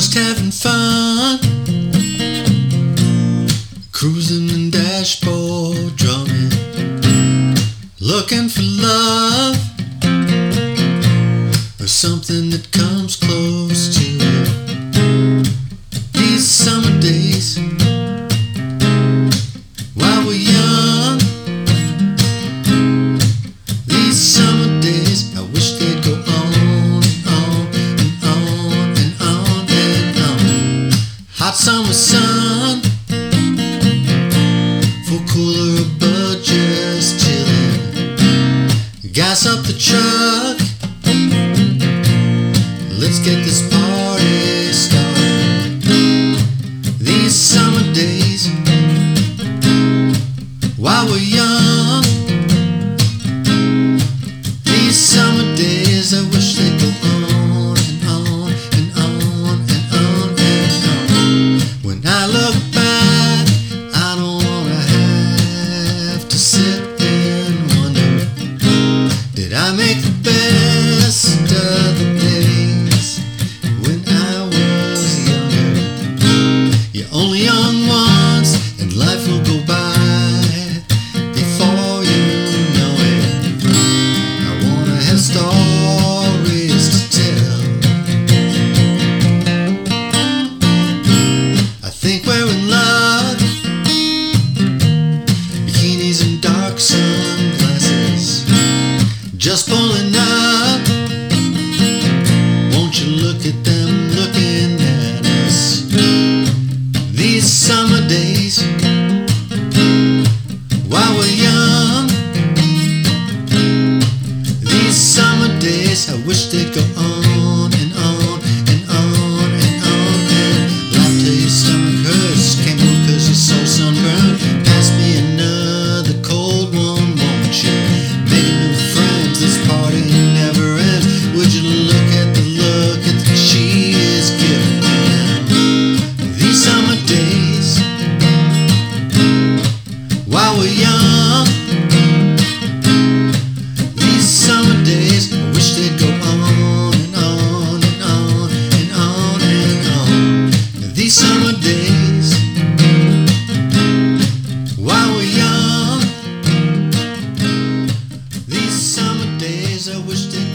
just having fun. Cruising and dashboard drumming. Looking for love. Or something that comes close to Hot summer sun. of the days when I was younger. you only young once, and life will done. I wished it